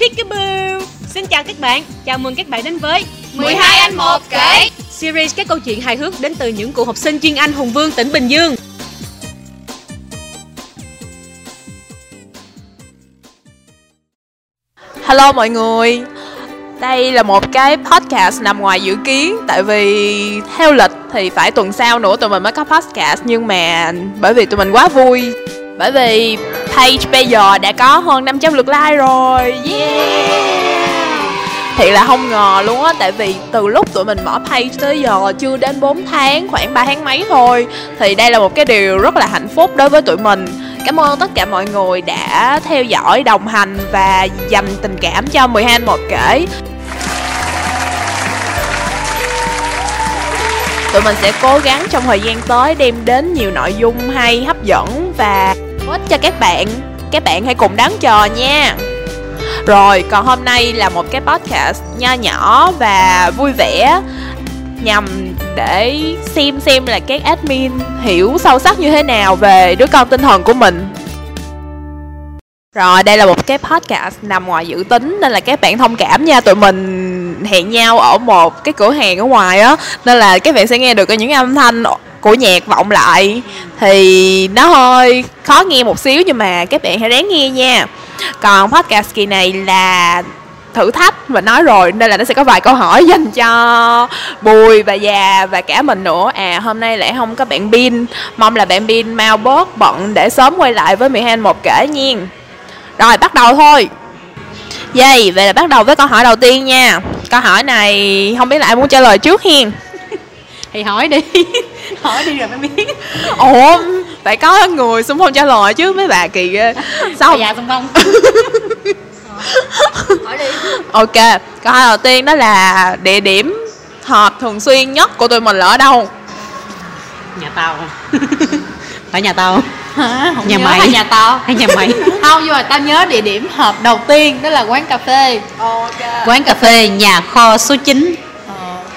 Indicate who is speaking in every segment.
Speaker 1: Peekaboo. Xin chào các bạn, chào mừng các bạn đến với
Speaker 2: 12 anh một kể
Speaker 1: Series các câu chuyện hài hước đến từ những cựu học sinh chuyên Anh Hùng Vương tỉnh Bình Dương.
Speaker 3: Hello mọi người. Đây là một cái podcast nằm ngoài dự kiến Tại vì theo lịch thì phải tuần sau nữa tụi mình mới có podcast Nhưng mà bởi vì tụi mình quá vui. Bởi vì page bây giờ đã có hơn 500 lượt like rồi. Yeah. Thiệt là không ngờ luôn á Tại vì từ lúc tụi mình mở page tới giờ Chưa đến 4 tháng, khoảng 3 tháng mấy thôi Thì đây là một cái điều rất là hạnh phúc đối với tụi mình. Cảm ơn tất cả mọi người đã theo dõi, đồng hành và dành tình cảm cho 12 anh một kể. Tụi mình sẽ cố gắng trong thời gian tới đem đến nhiều nội dung hay, hấp dẫn và hữu ích cho các bạn. Các bạn hãy cùng đón chờ nha. Rồi, còn hôm nay là một cái podcast nho nhỏ và vui vẻ Nhằm để xem xem là các admin hiểu sâu sắc như thế nào về đứa con tinh thần của mình. Rồi đây là một cái podcast nằm ngoài dự tính nên là các bạn thông cảm nha. Tụi mình hẹn nhau ở một cái cửa hàng ở ngoài á nên là các bạn sẽ nghe được những âm thanh của nhạc vọng lại. Thì nó hơi khó nghe một xíu nhưng mà các bạn hãy ráng nghe nha. Còn podcast kỳ này là thử thách và nói rồi, nên là nó sẽ có vài câu hỏi dành cho bùi và già và cả mình nữa. À hôm nay lại không có bạn pin mong là bạn pin mau bớt bận để sớm quay lại với 12 một kể nhiên rồi, bắt đầu thôi. Vậy vậy là bắt đầu với câu hỏi đầu tiên nha. Câu hỏi này không biết là ai muốn trả lời trước hiền
Speaker 1: Thì hỏi đi. Hỏi đi rồi mới biết.
Speaker 3: Ủa, phải có người xung phong trả lời chứ mấy bà kỳ ghê.
Speaker 1: Sao Dạ xung phong.
Speaker 2: Hỏi đi.
Speaker 3: Ok, câu hỏi đầu tiên đó là địa điểm họp thường xuyên nhất của tụi mình là ở đâu?
Speaker 1: Nhà tao. Phải nhà tao.
Speaker 2: Hả? Không
Speaker 1: Nhà
Speaker 2: nhớ
Speaker 1: mày.
Speaker 2: hay nhà tao.
Speaker 1: Hay nhà mày.
Speaker 2: Không nhưng mà tao nhớ địa điểm họp đầu tiên Đó là quán cà phê.
Speaker 3: Ok.
Speaker 1: Quán cà phê nhà kho số 9
Speaker 2: ờ,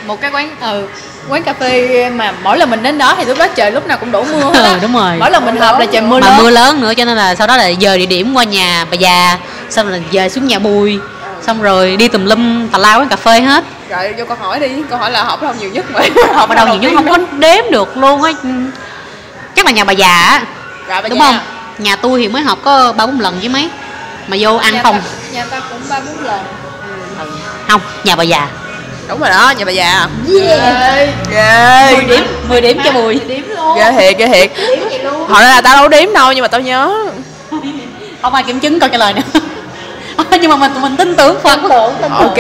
Speaker 2: Một cái quán ừ quán cà phê mà mỗi lần mình đến đó thì lúc đó trời lúc nào cũng đổ mưa hết á.
Speaker 1: Ừ, đúng rồi.
Speaker 2: mỗi lần mình họp là trời mưa
Speaker 1: Mà
Speaker 2: lớn.
Speaker 1: mưa lớn nữa cho nên là sau đó là giờ địa điểm qua nhà bà già Xong rồi về xuống nhà bùi Xong rồi đi tùm lum tà lao quán cà phê hết.
Speaker 3: Rồi vô câu hỏi đi, câu hỏi là họp ở đâu nhiều nhất mà
Speaker 1: Họp ở đâu nhiều nhất không có đếm được luôn á. Chắc là nhà bà già á.
Speaker 3: Bà
Speaker 1: Đúng
Speaker 3: già.
Speaker 1: không? Nhà tôi thì mới học có ba bốn lần với mấy. Mà vô ăn
Speaker 2: nhà
Speaker 1: không
Speaker 2: ta, nhà ta cũng ba bốn lần.
Speaker 1: Không, nhà bà già
Speaker 3: Đúng rồi đó, nhà bà già.
Speaker 2: Yeah.
Speaker 3: Ghê.
Speaker 1: 10 điểm, 10 điểm cho
Speaker 2: điểm luôn.
Speaker 3: Ghê thiệt, ghê thiệt.
Speaker 2: Điểm
Speaker 3: Hồi đó là tao đâu đếm đâu nhưng mà tao nhớ.
Speaker 1: Không ai kiểm chứng câu trả lời nữa Nhưng mà mình mình tin tưởng Phật.
Speaker 3: Ok,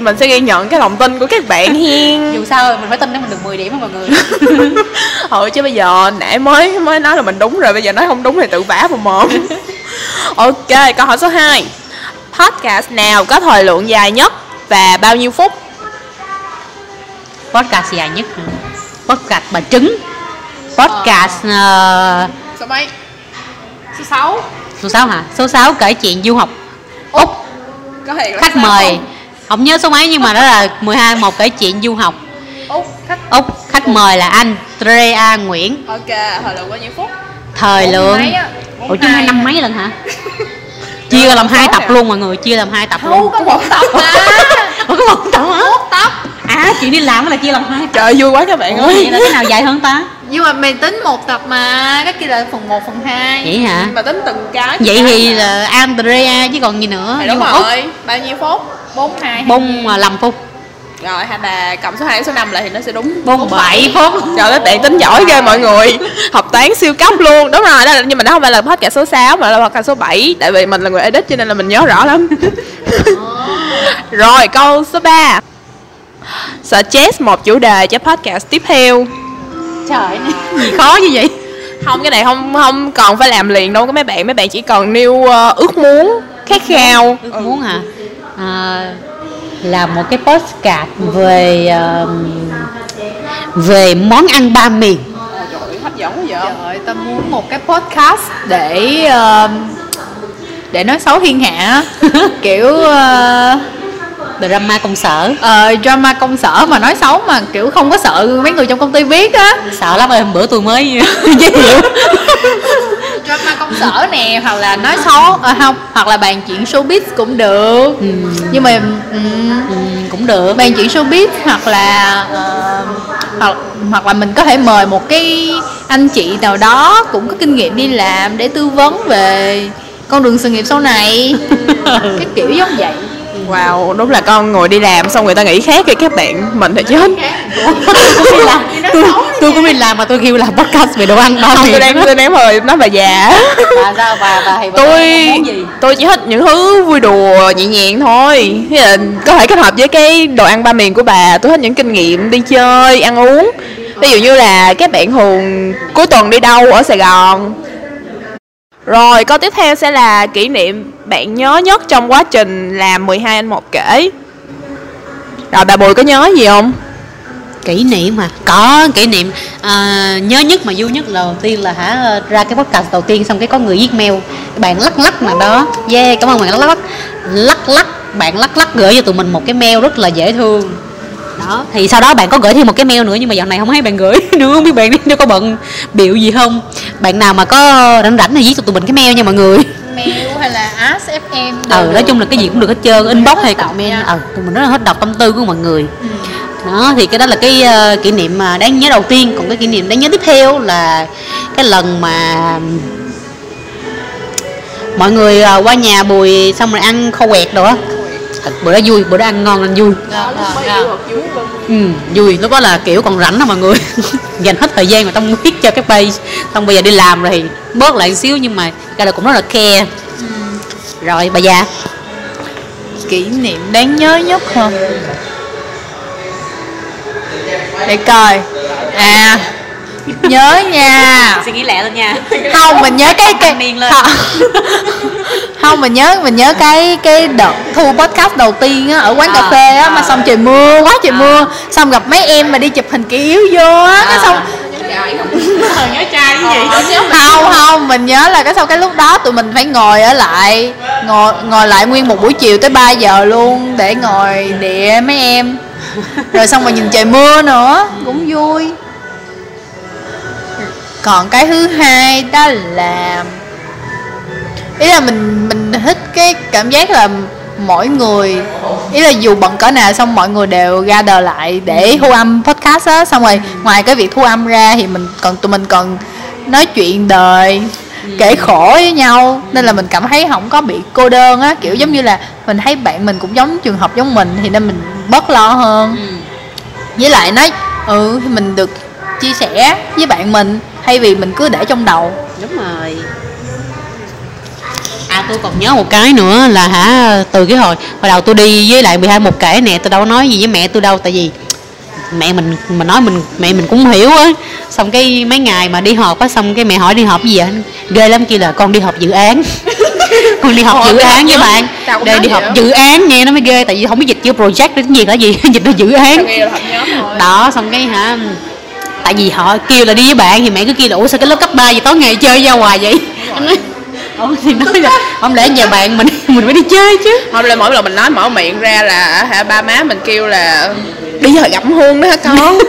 Speaker 3: mình sẽ ghi nhận cái lòng tin của các bạn hiên.
Speaker 1: Dù sao mình phải tin để mình được 10 điểm mọi người.
Speaker 3: Ừ chứ bây giờ nãy mới mới nói là mình đúng rồi Bây giờ nói không đúng thì tự vả vào mồm. Ok, câu hỏi số 2 Podcast nào có thời lượng dài nhất và bao nhiêu phút?
Speaker 1: Podcast dài nhất? Podcast bà trứng Podcast ờ,
Speaker 3: Số mấy?
Speaker 2: số 6
Speaker 1: số 6 hả? Số 6 kể chuyện du học Úc
Speaker 3: Có là
Speaker 1: Khách mời
Speaker 3: không?
Speaker 1: Không nhớ số mấy nhưng mà đó là 12 một kể chuyện du học
Speaker 2: úc khách
Speaker 1: Úc Khách mời là anh Drea Nguyễn
Speaker 3: Ok, thời lượng bao nhiêu phút?
Speaker 1: Thời lượng Ủa chứ hai năm mấy lần hả? Chia làm hai tập luôn mọi người Chia làm hai tập
Speaker 2: không
Speaker 1: luôn
Speaker 2: có một tập mà
Speaker 1: có một tập hả? À chuyện đi làm là chia làm hai
Speaker 3: Trời vui quá các bạn
Speaker 1: Ủa vậy
Speaker 3: ơi
Speaker 1: là cái nào? Dài hơn ta?
Speaker 2: nhưng mà mày tính một tập mà cái kia là phần 1 phần 2
Speaker 1: Vậy hả?
Speaker 3: Mà tính từng cái
Speaker 1: Vậy thì là Andrea chứ còn gì nữa
Speaker 3: đúng rồi, bao nhiêu phút?
Speaker 2: 4 2
Speaker 1: Bông mà 5 phút.
Speaker 3: Rồi hai bà cộng số 2 đến số 5 lại thì nó sẽ đúng
Speaker 1: Bông 7 phút.
Speaker 3: Trời ơi, bạn tính giỏi ghê mọi người. Học toán siêu cấp luôn. Đúng rồi, đó là, nhưng mà nó không phải là podcast số 6 Mà là podcast số 7 Tại vì mình là người edit cho nên là mình nhớ rõ lắm. Rồi, câu số 3 Suggest một chủ đề cho podcast tiếp theo.
Speaker 2: Trời.
Speaker 1: Gì khó như vậy?
Speaker 3: Không, cái này không không còn phải làm liền đâu. Các mấy bạn Mấy bạn chỉ cần nêu ờ, ước muốn, khát khao.
Speaker 1: Ước muốn hả? À, là một cái postcard về ờ, về món ăn ba miền.
Speaker 3: Trời hấp dẫn quá vậy.
Speaker 2: Trời tao muốn một cái podcast để ờ, để nói xấu thiên hạ kiểu ờ,
Speaker 1: drama công sở.
Speaker 2: Ờ, drama công sở mà nói xấu mà kiểu không có sợ mấy người trong công ty biết á.
Speaker 1: Sợ lắm hôm bữa tôi mới giới thiệu.
Speaker 2: Drama công sở nè hoặc là nói xấu à, không hoặc là bàn chuyện showbiz cũng được.
Speaker 1: Ừ.
Speaker 2: nhưng mà ừm,
Speaker 1: Ừ, cũng được.
Speaker 2: Bàn chuyện showbiz hoặc là ờ, hoặc hoặc là mình có thể mời một cái anh chị nào đó cũng có kinh nghiệm đi làm để tư vấn về con đường sự nghiệp sau này. Cái kiểu giống vậy
Speaker 3: Wow, đúng là con ngồi đi làm xong người ta nghĩ khác kìa các bạn Mình thì chết.
Speaker 1: Tôi cũng đi làm tôi, tôi cũng đi làm mà tôi kêu làm podcast về đồ ăn đó
Speaker 3: Không, tôi đang, tôi đang hồi nói bà già
Speaker 1: bà sao? Bà bà
Speaker 3: tôi
Speaker 1: muốn gì?
Speaker 3: tôi chỉ thích những thứ vui đùa nhẹ nhàng thôi. Là có thể kết hợp với cái đồ ăn ba miền của bà tôi thích những kinh nghiệm đi chơi ăn uống. Ví dụ như là các bạn thường cuối tuần đi đâu ở sài gòn rồi câu tiếp theo sẽ là kỷ niệm bạn nhớ nhất trong quá trình làm 12 anh một kể. Rồi bà bùi có nhớ gì không?
Speaker 1: Kỷ niệm mà có kỷ niệm. À, nhớ nhất mà vui nhất là đầu tiên là hả ra cái podcast đầu tiên xong cái có người viết mail. Bạn lắc lắc mà đó. Yeah cảm ơn bạn lắc lắc. Lắc lắc bạn lắc lắc gửi cho tụi mình một cái mail rất là dễ thương đó thì sau đó bạn có gửi thêm một cái mail nữa nhưng mà dạo này không thấy bạn gửi. Nữa không biết bạn đi có bận biểu gì không? Bạn nào mà có rảnh rảnh thì viết cho tụi mình cái mail nha mọi người.
Speaker 2: Mail hay là ask fm
Speaker 1: ừ nói chung là cái gì cũng được hết trơn inbox hay comment. ừ tụi mình rất là hết đọc tâm tư của mọi người. Đó thì cái đó là cái ờ, kỷ niệm đáng nhớ đầu tiên. Còn cái kỷ niệm đáng nhớ tiếp theo là cái lần mà mọi người ờ, qua nhà bùi xong rồi ăn kho quẹt đồ á bữa đó vui bữa đó ăn ngon nên vui. Ừ, vui. Lúc đó là kiểu còn rảnh đó mọi người. Dành hết thời gian mà tông viết cho cái page xong bây giờ đi làm rồi thì bớt lại một xíu nhưng mà cái là cũng rất là care. Rồi bà già.
Speaker 2: Kỷ niệm đáng nhớ nhất hả? Để coi. À nhớ nha
Speaker 1: suy nghĩ lẹ lên nha
Speaker 2: không mình nhớ cái cái
Speaker 1: miên lên.
Speaker 2: không. mình nhớ mình nhớ cái cái đợt thu podcast đầu tiên á ở quán cà
Speaker 1: À,
Speaker 2: phê á mà
Speaker 1: à.
Speaker 2: xong trời mưa quá trời
Speaker 1: À.
Speaker 2: mưa xong gặp mấy em mà đi chụp hình kỷ yếu vô á cái
Speaker 1: À.
Speaker 2: xong
Speaker 1: nhớ trai cái gì
Speaker 2: không không mình nhớ là cái sau cái lúc đó tụi mình phải ngồi ở lại ngồi ngồi lại nguyên một buổi chiều tới 3 giờ luôn để ngồi địa mấy em rồi xong rồi nhìn trời mưa nữa cũng vui còn cái thứ hai đó là ý là mình mình thích cái cảm giác là mỗi người ý là dù bận cỡ nào xong mọi người đều gather lại để thu âm podcast á. Xong rồi ngoài cái việc thu âm ra thì mình còn tụi mình còn nói chuyện đời kể khổ với nhau. Nên là mình cảm thấy không có bị cô đơn á. Kiểu giống như là mình thấy bạn mình cũng giống trường hợp giống mình thì nên mình bớt lo hơn. Với lại nói ừ thì mình được chia sẻ với bạn mình thay vì mình cứ để trong đầu.
Speaker 1: Đúng rồi. À tôi còn nhớ một cái nữa là hả từ cái hồi hồi đầu tôi đi với lại 12 một kể nè tôi đâu có nói gì với mẹ tôi đâu tại vì mẹ mình mình nói mình mẹ mình cũng hiểu á. Xong cái mấy ngày mà đi họp á xong cái mẹ hỏi đi họp gì vậy? Ghê lắm kia là con đi họp dự án. Con đi họp dự án với bạn. Đây đi họp dự án nghe nó mới ghê tại vì không biết dịch chưa project đến gì là gì dịch là dự án. Đó xong cái hả tại vì họ kêu là đi với bạn thì mẹ cứ kêu là ủa sao cái lớp cấp 3 gì tối ngày chơi ra hoài vậy? Anh nói thì nói là không lẽ nhà bạn mình mình phải đi chơi chứ?
Speaker 3: Không là mỗi lần mình nói mở miệng ra là hả ba má mình kêu là đi giờ gặp hương đó hả con?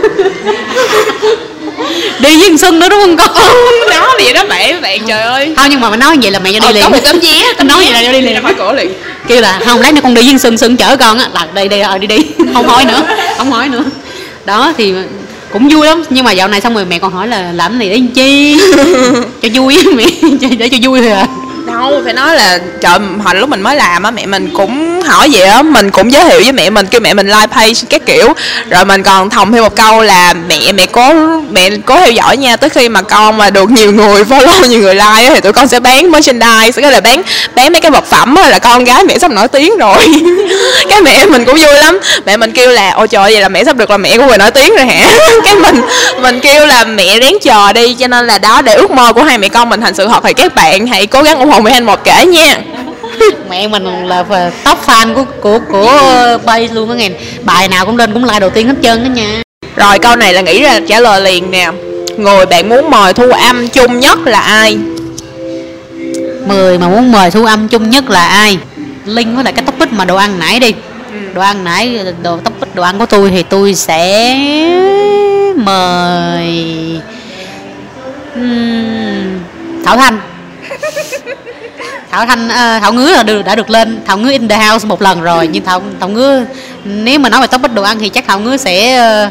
Speaker 1: Đi với thằng xuân nữa đúng không con?
Speaker 3: Nó là vậy đó mẹ bạn trời ơi.
Speaker 1: Không nhưng mà mình nói vậy là mẹ cho đi
Speaker 3: Ờ,
Speaker 1: liền.
Speaker 3: có một tấm vé tấm
Speaker 1: nói vậy là cho đi liền.
Speaker 3: khỏi cửa liền.
Speaker 1: Kêu là không lát nữa con đi với xuân xuân chở con á. Là đây đây rồi đi đi. Không hỏi nữa không hỏi nữa. Đó thì cũng vui lắm nhưng mà dạo này xong rồi mẹ còn hỏi là làm cái này để làm chi? Cho vui mẹ để cho vui thôi à.
Speaker 3: Đâu phải nói là trời hồi lúc mình mới làm á mẹ mình cũng hỏi vậy á mình cũng giới thiệu với mẹ mình kêu mẹ mình like page các kiểu. Rồi mình còn thòng thêm một câu là mẹ mẹ cố mẹ cố theo dõi nha tới khi mà con mà được nhiều người follow nhiều người like á, thì tụi con sẽ bán merchandise sẽ là bán bán mấy cái vật phẩm á, là con gái mẹ sắp nổi tiếng rồi. Cái mẹ mình cũng vui lắm. Mẹ mình kêu là ôi trời vậy là mẹ sắp được là mẹ của người nổi tiếng rồi hả? Cái mình mình kêu là mẹ ráng chờ đi cho nên là đó để ước mơ của hai mẹ con mình thành sự thật thì các bạn hãy cố gắng ủng hộ mẹ anh một kể nha
Speaker 1: mẹ mình là top fan của của của bay luôn á nghe. Bài nào cũng lên cũng like đầu tiên hết trơn đó nha.
Speaker 3: Rồi câu này là nghĩ ra trả lời liền nè. Người bạn muốn mời thu âm chung nhất là ai?
Speaker 1: Mười mà muốn mời thu âm chung nhất là ai? Link với lại cái topic mà đồ ăn nãy đi. Đồ ăn nãy đồ topic đồ ăn của tôi thì tôi sẽ mời Ừm, thảo thanh thảo thanh ờ, thảo ngứa là được đã được lên thảo ngứa in the house một lần rồi. Nhưng thảo thảo ngứa nếu mà nói về topic đồ ăn thì chắc thảo ngứa sẽ ờ,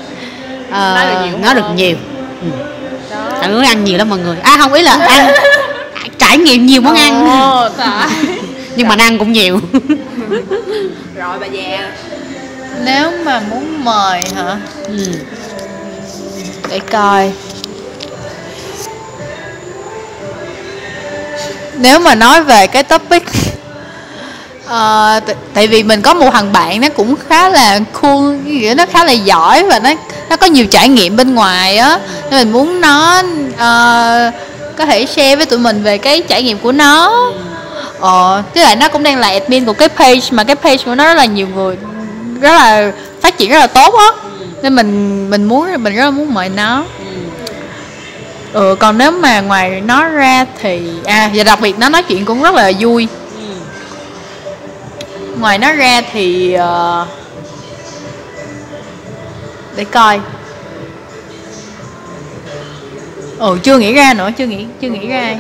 Speaker 1: ờ,
Speaker 3: Nói được nhiều
Speaker 1: nói được
Speaker 3: hơn.
Speaker 1: nhiều. Ừ. thảo ngứa ăn nhiều lắm mọi người. À không ý là ăn trải nghiệm nhiều món ăn. Nhưng mà ăn cũng nhiều.
Speaker 3: Rồi bà già.
Speaker 2: Nếu mà muốn mời hả?
Speaker 1: Ừ.
Speaker 2: để coi nếu mà nói về cái topic ờ, t- tại vì mình có một thằng bạn nó cũng khá là cool nghĩa nó khá là giỏi và nó nó có nhiều trải nghiệm bên ngoài á. Nên mình muốn nó uh, có thể share với tụi mình về cái trải nghiệm của nó. Ờ với lại nó cũng đang là admin của cái page mà cái page của nó rất là nhiều người rất là phát triển rất là tốt á. Nên mình mình muốn mình rất là muốn mời nó ừ còn nếu mà ngoài nó ra thì à và đặc biệt nó nói chuyện cũng rất là vui. Ngoài nó ra thì ờ, để coi. Ừ chưa nghĩ ra nữa chưa nghĩ chưa nghĩ ra.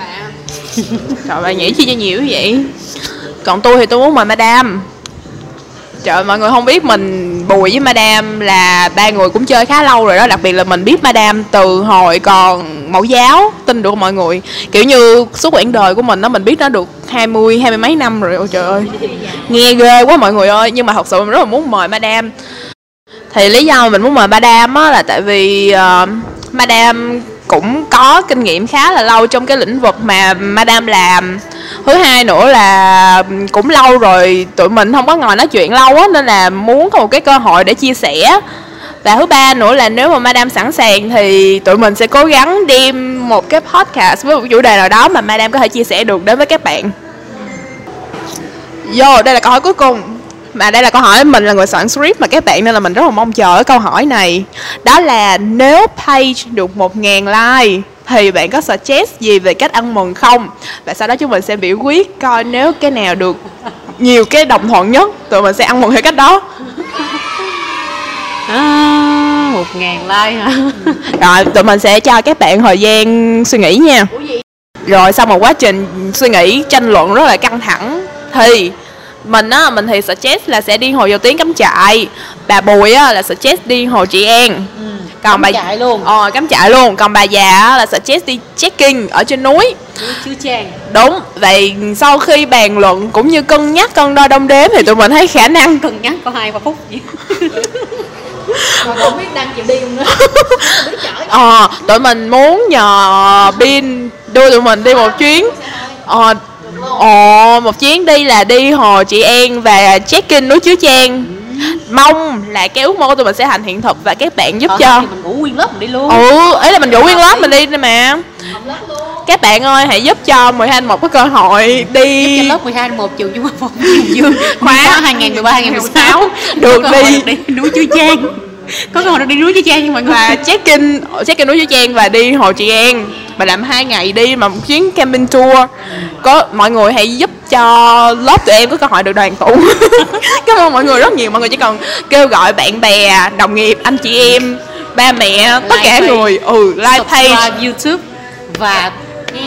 Speaker 3: Trời bà nghĩ chi cho nhiều vậy? Còn tôi thì tôi muốn mời Madam. Trời ơi, mọi người không biết mình Bùi với Madam là ba người cũng chơi khá lâu rồi đó Đặc biệt là mình biết Madam từ hồi còn mẫu giáo Tin được mọi người. Kiểu như suốt quãng đời của mình đó Mình biết nó được 20, hai mươi mấy năm rồi Ôi trời ơi. Nghe ghê quá mọi người ơi Nhưng mà thật sự mình rất là muốn mời Madam. Thì lý do mình muốn mời Madam á Là tại vì uh, Madam cũng có kinh nghiệm khá là lâu trong cái lĩnh vực mà Madam làm thứ hai nữa là cũng lâu rồi tụi mình không có ngồi nói chuyện lâu á nên là muốn có một cái cơ hội để chia sẻ. Và thứ ba nữa là nếu mà Madam sẵn sàng thì tụi mình sẽ cố gắng đem một cái podcast với một chủ đề nào đó mà Madam có thể chia sẻ được đến với các bạn. Vô, đây là câu hỏi cuối cùng. Mà đây là câu hỏi mình là người soạn script mà các bạn nên là mình rất là mong chờ cái câu hỏi này. Đó là nếu page được 1.000 like thì bạn có suggest gì về cách ăn mừng không? Và sau đó chúng mình sẽ biểu quyết coi nếu cái nào được nhiều cái đồng thuận nhất tụi mình sẽ ăn mừng theo cách đó.
Speaker 1: À, một ngàn like hả?
Speaker 3: Rồi tụi mình sẽ cho các bạn thời gian suy nghĩ nha. Rồi sau một quá trình suy nghĩ tranh luận rất là căng thẳng Thì mình á mình thì suggest là sẽ đi hồ dầu tiếng cắm trại. Bà bùi á là suggest đi hồ chị an. Còn bà
Speaker 1: chạy luôn.
Speaker 3: Ờ cắm trại luôn. Còn bà già á là suggest đi trekking ở trên núi.
Speaker 1: Chứ trang.
Speaker 3: Đúng vậy sau khi bàn luận cũng như cân nhắc cân đo đong đếm thì tụi mình thấy khả năng.
Speaker 1: Cân nhắc có hai ba phút gì.
Speaker 2: Mà không biết đang chịu đi không nữa
Speaker 3: ờ tụi mình muốn nhờ pin đưa tụi mình đi một chuyến. Ờ Ồ, một chuyến đi là đi Hồ Chị An và check-in núi Chứa Trang. Mong là cái ước mơ của tụi mình sẽ thành hiện thực và các bạn giúp
Speaker 1: Ờ,
Speaker 3: cho.
Speaker 1: mình ngủ nguyên lớp mình đi luôn.
Speaker 3: Ừ, ấy là mình rủ nguyên lớp mình đi nè mà. Các bạn ơi, hãy giúp cho 12 một cái cơ hội đi.
Speaker 1: Cho lớp 12 1 trường trung học phổ thông Dương. Khóa.
Speaker 3: Khóa
Speaker 1: 2013 2016
Speaker 3: Được đi.
Speaker 1: núi Chuối Trang. Có cơ hội được đi núi Chuối Trang nha mọi người.
Speaker 3: Và check-in check-in núi Chứa Trang và đi Hồ Chị An Mà làm hai ngày đi mà một chuyến camping tour. Có mọi người hãy giúp cho lớp tụi em có cơ hội được đoàn tụ. Cảm ơn mọi người rất nhiều. Mọi người chỉ cần kêu gọi bạn bè đồng nghiệp anh chị em ba mẹ tất
Speaker 1: Like
Speaker 3: cả
Speaker 1: page.
Speaker 3: người. Ừ like page.
Speaker 1: YouTube và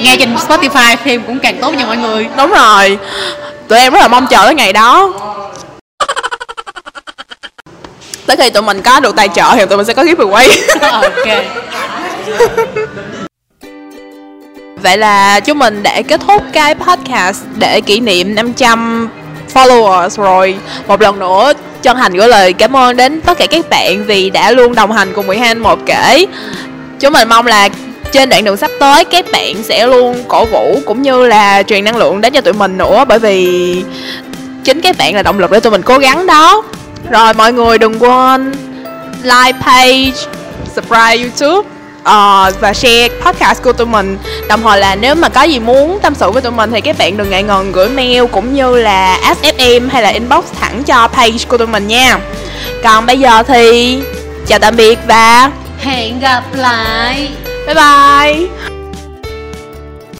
Speaker 1: nghe trên Spotify thêm cũng càng tốt nha mọi người.
Speaker 3: Đúng rồi. Tụi em rất là mong chờ cái ngày đó. Tới khi tụi mình có được tài trợ thì tụi mình sẽ có giveaway
Speaker 1: ok
Speaker 3: Vậy là chúng mình đã kết thúc cái podcast để kỷ niệm 500 followers rồi. Một lần nữa chân thành gửi lời cảm ơn đến tất cả các bạn vì đã luôn đồng hành cùng 12 một kể. Chúng mình mong là trên đoạn đường sắp tới các bạn sẽ luôn cổ vũ cũng như là truyền năng lượng đến cho tụi mình nữa bởi vì chính các bạn là động lực để tụi mình cố gắng đó. Rồi mọi người đừng quên like page subscribe youtube uh, và share podcast của tụi mình đồng thời là nếu mà có gì muốn tâm sự với tụi mình thì các bạn đừng ngại ngần gửi mail cũng như là sfm hay là inbox thẳng cho page của tụi mình nha. Còn bây giờ thì chào tạm biệt và
Speaker 1: hẹn gặp lại.
Speaker 3: Bye bye